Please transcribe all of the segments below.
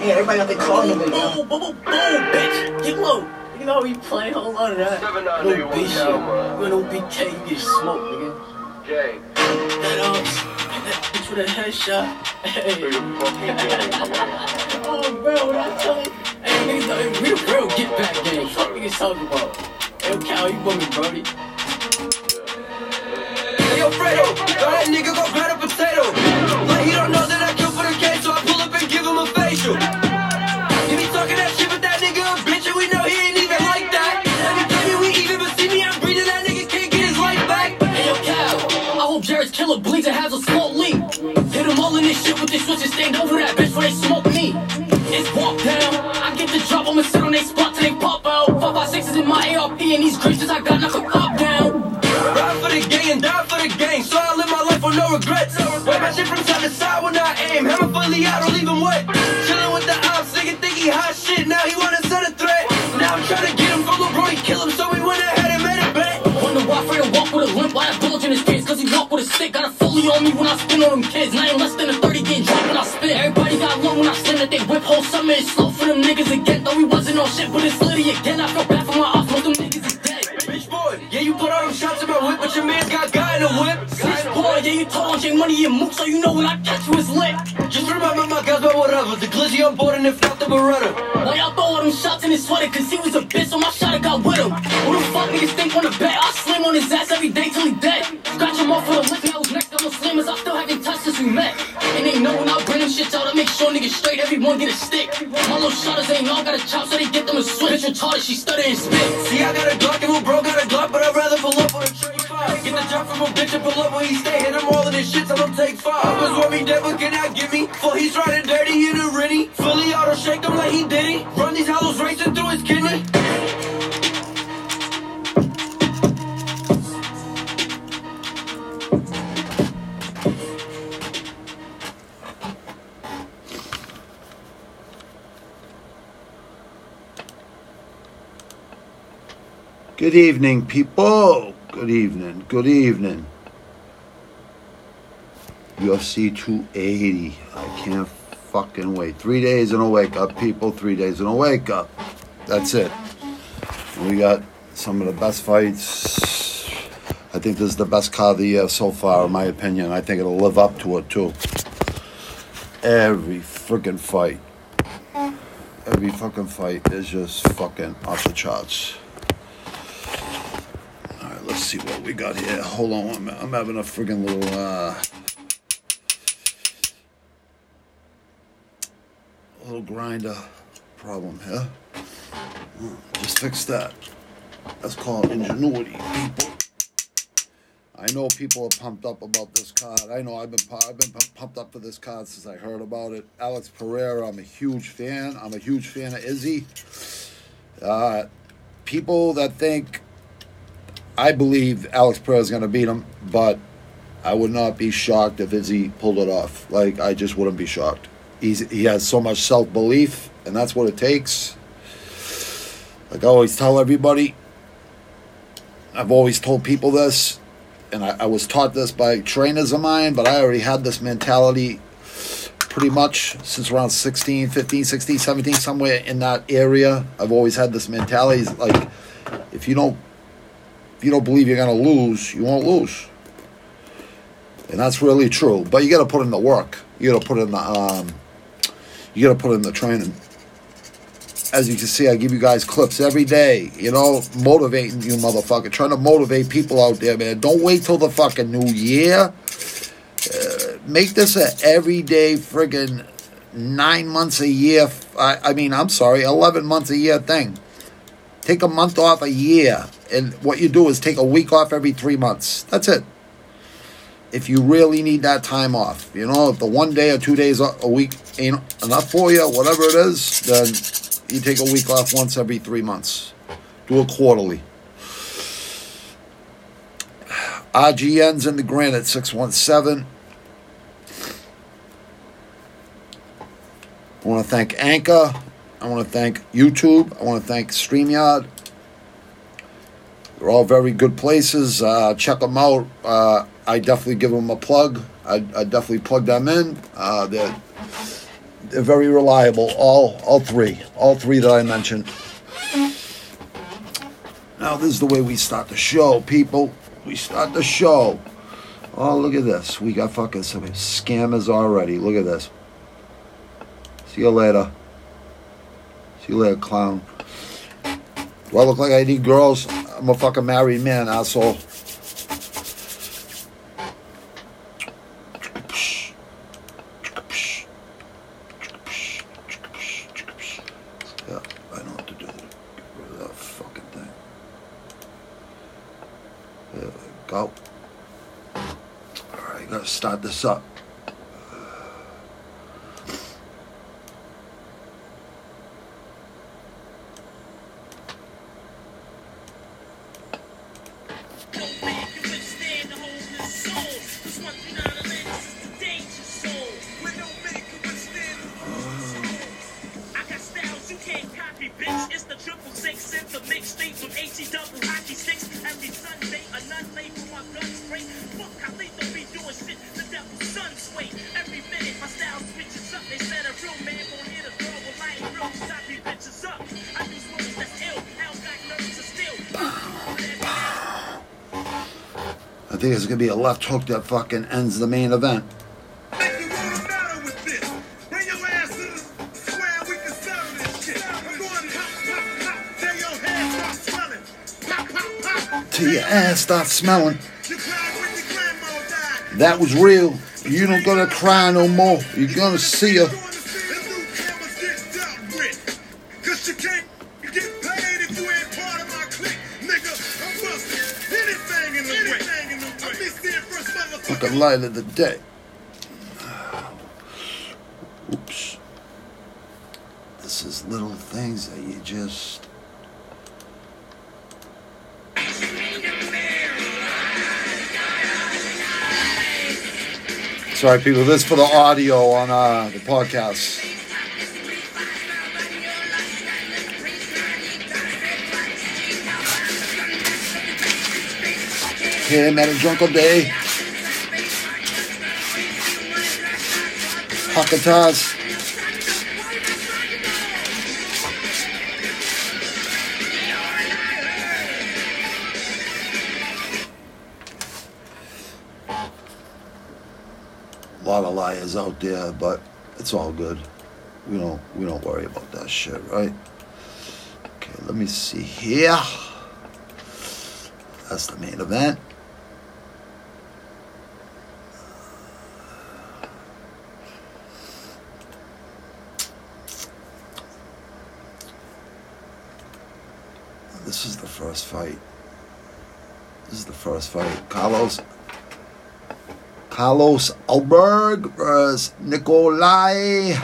Yeah, everybody got their car number, Boom, yo. boom, boom, boom, bitch. Get low. You know how we play. Hold on to that. Seven, nine, No nigga, bitch one shit. down, man. You no BK, you get smoked, nigga. Jay, That um, that bitch with a headshot. Hey. who the fuck you doing, man? Oh, bro, what I tell you? Hey, niggas, know, we the real get back game. Fuck niggas talking about. Hey, Cal, you bumming, brody. Hey, yo, Fredo, that nigga go grab a potato. Bleeds has a small leak. Hit him all in this shit with this switch and stand over that bitch before they smoke me. It's walk down. I get the drop, I'ma sit on they spot till they pop out. Five by sixes in my ARP and these creases I got knock a cop down. Ride for the gang and die for the gang, so I live my life with no regrets. Wave my shit from a fully on me when I spin on them kids. Ain't less than a 30 getting dropped when I spit. Everybody got low when I send it, they whip whole summer. It's slow for them niggas again, though we wasn't on shit, but it's litty again. I feel bad for my ops, most them niggas is dead. Bitch boy, yeah, you put all them shots in my whip, but your man's got guy in the whip. Bitch boy, yeah, you told on J Money and Mook, so you know when I catch you it's lit. Just remember my guys, but whatever. The glizzy on board and if not the Beretta. Why y'all throw all them shots in his sweater? Cause he was a bitch, so my shot got with him. Who the fuck niggas think on the bet? Niggas straight, everyone get a stick. My little shotters ain't all got a chop, so they get them a switch. Bitch retarded, she stutter and spit. See, I got a Glock and who bro got a Glock, but I'd rather pull up on a tree five. Get the drop from a bitch and pull up where he stay. Hit him all in his shit, so don't take five. Others what me but cannot give me. For he's riding dirty in a rennie. Fully auto shake him like he did it. Run these hollows racing through his kidney. Good evening, people. Good evening. Good evening. UFC 280. I can't fucking wait. Three days in a wake up, people. Three days in a wake up. That's it. We got some of the best fights. I think this is the best card of the year so far, in my opinion. I think it'll live up to it, too. Every freaking fight. Every fucking fight is just fucking off the charts. See what we got here. Hold on, I'm, I'm having a friggin' little uh, little grinder problem here. Oh, Just fix that. That's called ingenuity, people. I know people are pumped up about this card. I know I've been I've been pumped up for this card since I heard about it. Alex Pereira, I'm a huge fan. I'm a huge fan of Izzy. Uh, people that think I believe Alex Pereira is going to beat him, but I would not be shocked if Izzy pulled it off. Like I just wouldn't be shocked. He's he has so much self belief, and that's what it takes. Like I always tell everybody, I've always told people this, and I, I was taught this by trainers of mine, but I already had this mentality pretty much since around 16, 15, 16, 17, somewhere in that area. I've always had this mentality like if you don't if you don't believe you're gonna lose, you won't lose. And that's really true. But you gotta put in the work. You gotta put in the um you gotta put in the training. As you can see, I give you guys clips every day, you know, motivating you motherfucker, trying to motivate people out there, man. Don't wait till the fucking new year. Uh, make this a everyday friggin' nine months a year. I, I mean, I'm sorry, 11 months a year thing. Take a month off a year, and what you do is take a week off every three months. That's it. If you really need that time off, you know, if the one day or two days a week ain't enough for you, whatever it is, then you take a week off once every three months. Do it quarterly. RGN's in the granite 617. I want to thank Anchor. I want to thank YouTube. I want to thank StreamYard. They're all very good places. Uh, check them out. Uh, I definitely give them a plug. I, I definitely plug them in. Uh, they're they're very reliable. All all three, all three that I mentioned. Now this is the way we start the show, people. We start the show. Oh, look at this. We got fucking some scammers already. Look at this. See you later. You later, clown. Do I look like I need girls? I'm a fucking married man, asshole. Yeah, I know what to do. Get rid of that fucking thing. Go. Alright, gotta start this up. Think it's gonna be a left hook that fucking ends the main event. Till your ass starts smelling. You cried when your grandma died. That was real. You don't gonna cry no more. You're gonna see her. Fucking light of the day. Oops. This is little things that you just. Sorry, people. This is for the audio on uh, the podcast. Hey, man, a drunk all day. Hakatas. A lot of liars out there, but it's all good. We don't we don't worry about that shit, right? Okay, let me see here. That's the main event. This is the first fight. This is the first fight. Carlos Carlos Ulberg versus Nikolai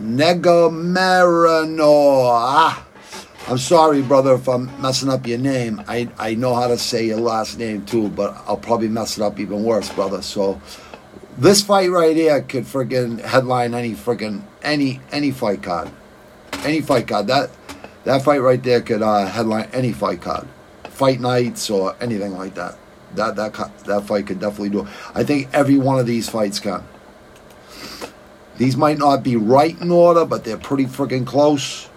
Negamarino. Ah, I'm sorry, brother, if I'm messing up your name. I, I know how to say your last name too, but I'll probably mess it up even worse, brother. So this fight right here could friggin' headline any friggin' any any fight card any fight card. That that fight right there could uh, headline any fight card, fight nights or anything like that. That that that fight could definitely do. it. I think every one of these fights can. These might not be right in order, but they're pretty freaking close.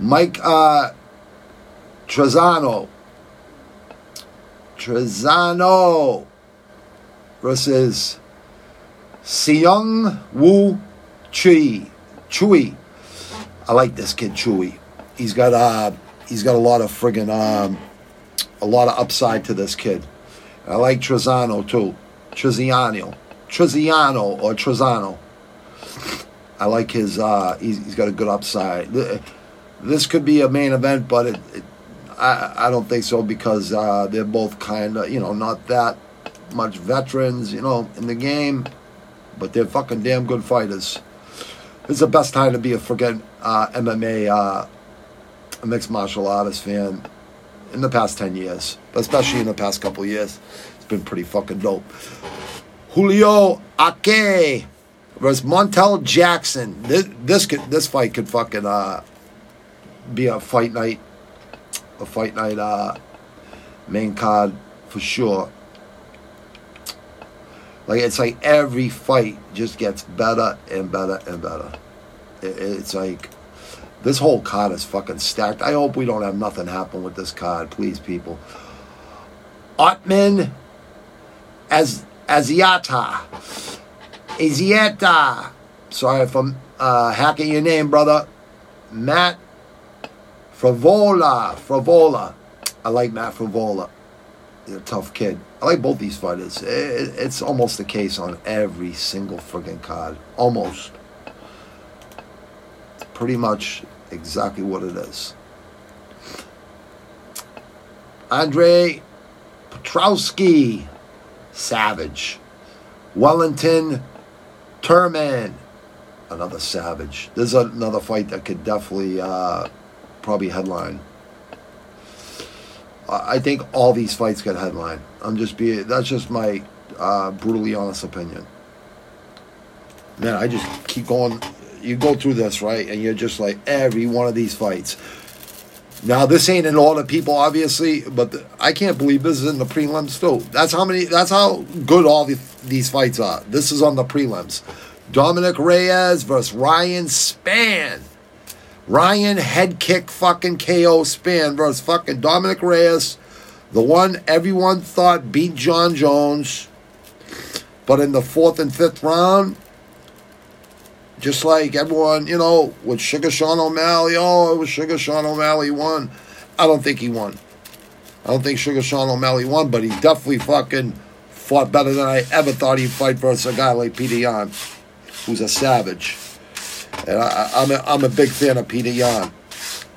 Mike uh, Trizano. Trizano versus Seung Woo Choi. Chewy. I like this kid Chewy. He's got uh he's got a lot of friggin' um a lot of upside to this kid. I like Trizano too. Treziano. Treziano or Trizano. I like his uh he's, he's got a good upside. This could be a main event, but it, it I I don't think so because uh they're both kind of, you know, not that much veterans, you know, in the game, but they're fucking damn good fighters. It's the best time to be a friggin' uh, MMA, uh, a mixed martial artist fan in the past 10 years, but especially in the past couple years. It's been pretty fucking dope. Julio Arce versus Montel Jackson. This, this could this fight could fucking uh, be a fight night, a fight night uh, main card for sure. Like it's like every fight just gets better and better and better. It, it's like this whole card is fucking stacked. I hope we don't have nothing happen with this card, please, people. Ottman as Azaitar. Azaitar. Sorry if I'm uh, hacking your name, brother. Matt Frevola. Frevola. I like Matt Frevola. He's a tough kid. I like both these fighters. It, it's almost the case on every single friggin' card. Almost. Pretty much exactly what it is. Andre Petroski, Savage. Wellington Turman, another Savage. There's another fight that could definitely uh, probably headline. I think all these fights get headline. I'm just being. That's just my uh, brutally honest opinion. Man, I just keep going. You go through this right, and you're just like every one of these fights. Now this ain't in order, people, obviously, but the, I can't believe this is in the prelims too. That's how many. That's how good all the, these fights are. This is on the prelims. Dominic Reyes versus Ryan Spann. Ryan head kick fucking KO Spann versus fucking Dominic Reyes, the one everyone thought beat Jon Jones, but in the fourth and fifth round, just like everyone, you know, with Sugar Sean O'Malley, oh, it was Sugar Sean O'Malley won. I don't think he won. I don't think Sugar Sean O'Malley won, but he definitely fucking fought better than I ever thought he'd fight versus a guy like Peter Yan, who's a savage. And I, I'm, a, I'm a big fan of Peter Yan.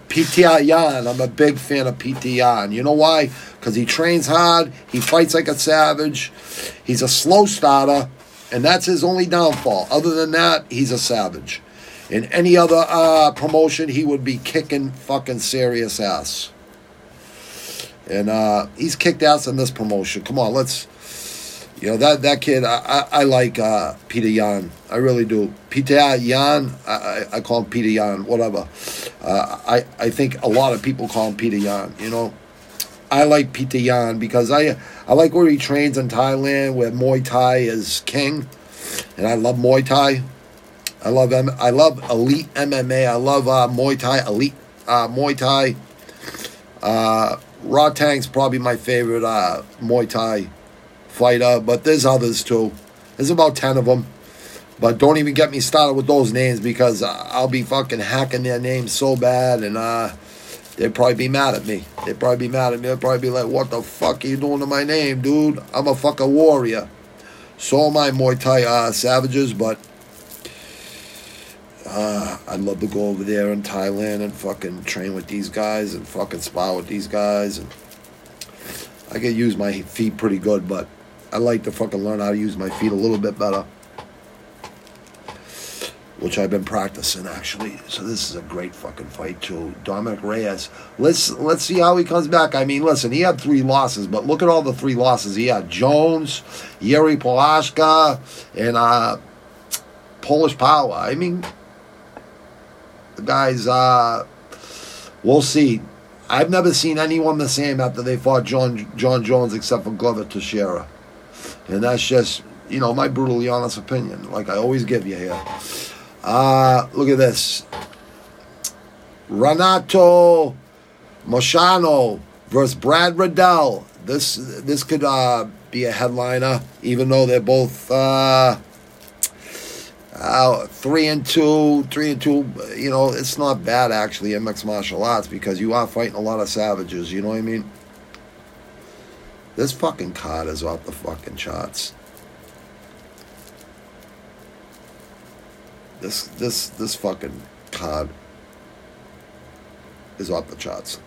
Peter Yan, I'm a big fan of Peter Yan. You know why? Because he trains hard, he fights like a savage, he's a slow starter, and that's his only downfall. Other than that, he's a savage. In any other uh, promotion, he would be kicking fucking serious ass. And uh, he's kicked ass in this promotion. Come on, let's. You know that that kid. I I, I like uh, Peter Yan. I really do. Peter Yan. I, I, call him Peter Yan. Whatever. Uh, I I think a lot of people call him Peter Yan. You know. I like Peter Yan because I I like where he trains in Thailand, where Muay Thai is king, and I love Muay Thai. I love M- I love elite MMA. I love uh, Muay Thai, elite uh, Muay Thai. Uh, Rodtang's probably my favorite uh, Muay Thai fighter, but there's others too. There's about ten of them. But don't even get me started with those names because I'll be fucking hacking their names so bad, and uh, they'd probably be mad at me. They'd probably be mad at me. They'd probably be like, "What the fuck are you doing to my name, dude? I'm a fucking warrior." So am I, Muay Thai uh, savages, but uh, I'd love to go over there in Thailand and fucking train with these guys and fucking spar with these guys. And I can use my feet pretty good, but I like to fucking learn how to use my feet a little bit better. Which I've been practicing actually. So this is a great fucking fight too. Dominic Reyes. Let's let's see how he comes back. I mean, listen, he had three losses, but look at all the three losses he had. Jones, Yuri Polashka, and uh Polish Power. I mean, the guys, uh, we'll see. I've never seen anyone the same after they fought John Jon Jones except for Glover Teixeira. And that's just, you know, my brutally honest opinion, like I always give you here. Uh, look at this. Renato Moicano versus Brad Riddell. This this could uh, be a headliner, even though they're both uh, uh, three and two, three and two. You know, it's not bad actually in mixed martial arts because you are fighting a lot of savages. You know what I mean? This fucking card is off the fucking charts. This this this fucking card is off the charts.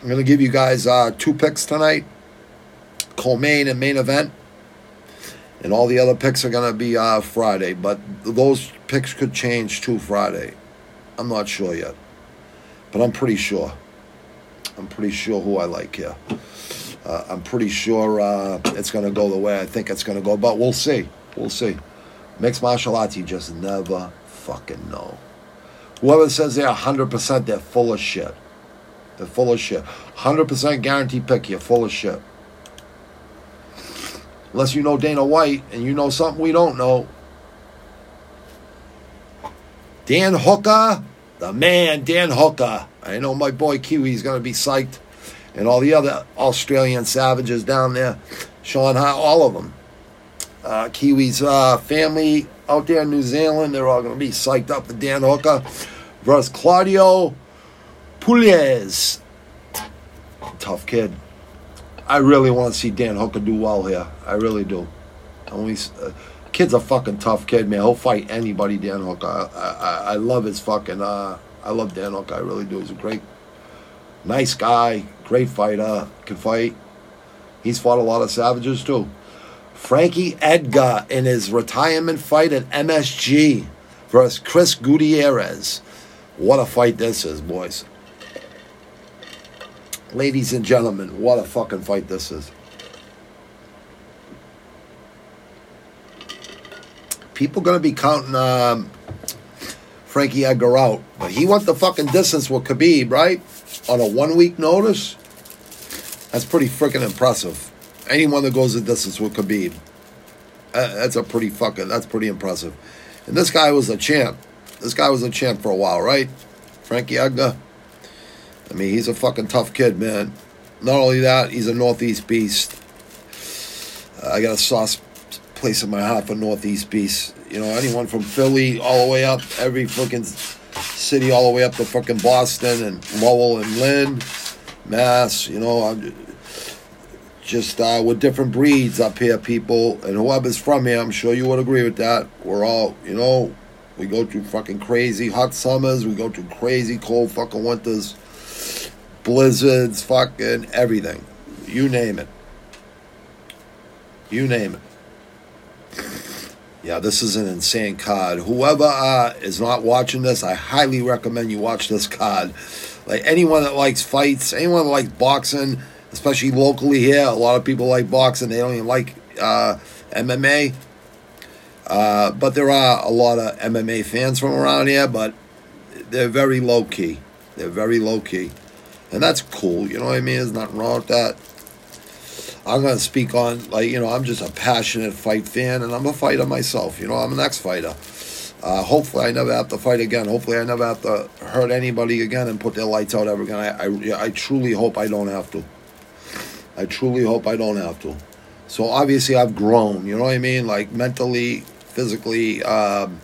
I'm going to give you guys uh, two picks tonight co-main and main event. And all the other picks are going to be uh, Friday. But those picks could change to Friday. I'm not sure yet. But I'm pretty sure. I'm pretty sure who I like here. Uh, I'm pretty sure uh, it's going to go the way I think it's going to go. But we'll see. We'll see. Mixed martial arts, you just never fucking know. Whoever says they're 100%, they're full of shit. They're full of shit. 100% guarantee pick, you're full of shit. Unless you know Dana White and you know something we don't know. Dan Hooker, the man, Dan Hooker. I know my boy Kiwi's going to be psyched. And all the other Australian savages down there. Sean Hart, all of them. Uh, Kiwi's uh, family out there in New Zealand, they're all going to be psyched up for Dan Hooker versus Claudio Puelles. Tough kid. I really want to see Dan Hooker do well here. I really do. Uh, kid's a fucking tough kid, man. He'll fight anybody. Dan Hooker. I, I, I love his fucking. Uh, I love Dan Hooker. I really do. He's a great, nice guy. Great fighter. Can fight. He's fought a lot of savages too. Frankie Edgar in his retirement fight at MSG versus Chris Gutierrez. What a fight this is, boys. Ladies and gentlemen, what a fucking fight this is. People gonna be counting um, Frankie Edgar out, but he went the fucking distance with Khabib, right? On a one week notice. That's pretty freaking impressive. Anyone that goes the distance with Khabib, uh, that's a pretty fucking. That's pretty impressive. And this guy was a champ. This guy was a champ for a while, right? Frankie Edgar. I mean, he's a fucking tough kid, man. Not only that, he's a Northeast beast. Uh, I got a soft place in my heart for Northeast beasts. You know, anyone from Philly all the way up, every fucking city all the way up to fucking Boston and Lowell and Lynn, Mass. You know, I'm just uh, with different breeds up here, people, and whoever's from here, I'm sure you would agree with that. We're all, you know, we go through fucking crazy hot summers, we go through crazy cold fucking winters, blizzards, fucking everything. You name it. You name it. Yeah, this is an insane card. Whoever uh, is not watching this, I highly recommend you watch this card. Like anyone that likes fights, anyone that likes boxing, especially locally here, a lot of people like boxing. They don't even like uh, MMA. Uh, but there are a lot of MMA fans from around here, but they're very low key. They're very low key. And that's cool, you know what I mean? There's nothing wrong with that. I'm going to speak on, like, you know, I'm just a passionate fight fan, and I'm a fighter myself. You know, I'm an ex fighter. Uh, hopefully, I never have to fight again. Hopefully, I never have to hurt anybody again and put their lights out ever again. I, I, I truly hope I don't have to. I truly hope I don't have to. So, obviously, I've grown, you know what I mean? Like, mentally, physically um,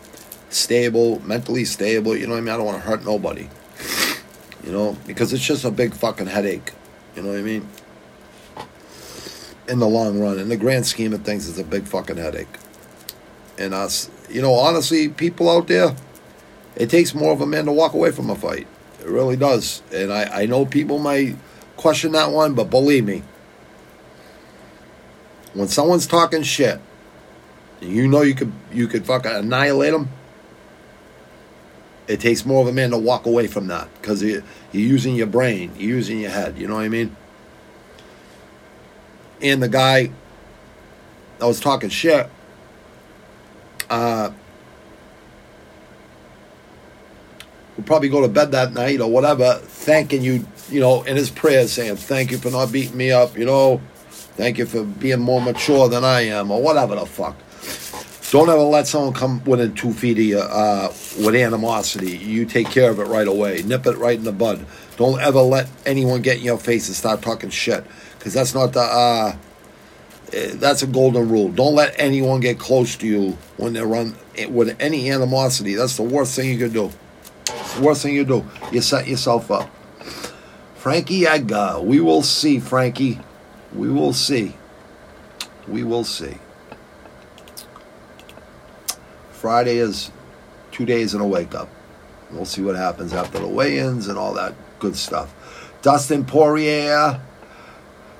stable, mentally stable, you know what I mean? I don't want to hurt nobody. You know, because it's just a big fucking headache. You know what I mean? in the long run. In the grand scheme of things, it's a big fucking headache. And us, you know, honestly, people out there, it takes more of a man to walk away from a fight. It really does. And I, I know people might question that one, but believe me, when someone's talking shit, you know you could you could fucking annihilate them. It takes more of a man to walk away from that because you, you're using your brain, you're using your head. You know what I mean? and the guy that was talking shit uh, would probably go to bed that night or whatever, thanking you, you know, in his prayers, saying, Thank you for not beating me up, you know, thank you for being more mature than I am, or whatever the fuck. Don't ever let someone come within two feet of you uh, with animosity. You take care of it right away. Nip it right in the bud. Don't ever let anyone get in your face and start talking shit because that's not the uh, eh, that's a golden rule. Don't let anyone get close to you when they run with any animosity. That's the worst thing you can do. It's the worst thing you do. You set yourself up. Frankie Edgar. We will see, Frankie. We will see. We will see. Friday is two days and a wake up. We'll see what happens after the weigh-ins and all that good stuff. Dustin Poirier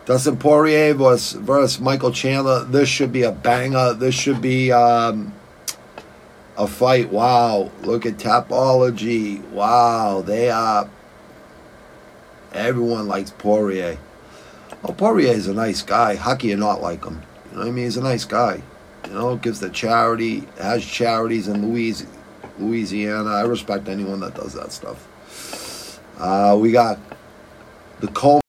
Dustin Poirier versus, versus Michael Chandler. This should be a banger. This should be um, a fight. Wow. Look at Tapology. Wow. They are. Everyone likes Poirier. Oh, Poirier is a nice guy. How can you not like him? You know what I mean? He's a nice guy. You know, gives the charity, has charities in Louis, Louisiana. I respect anyone that does that stuff. Uh, we got the Cole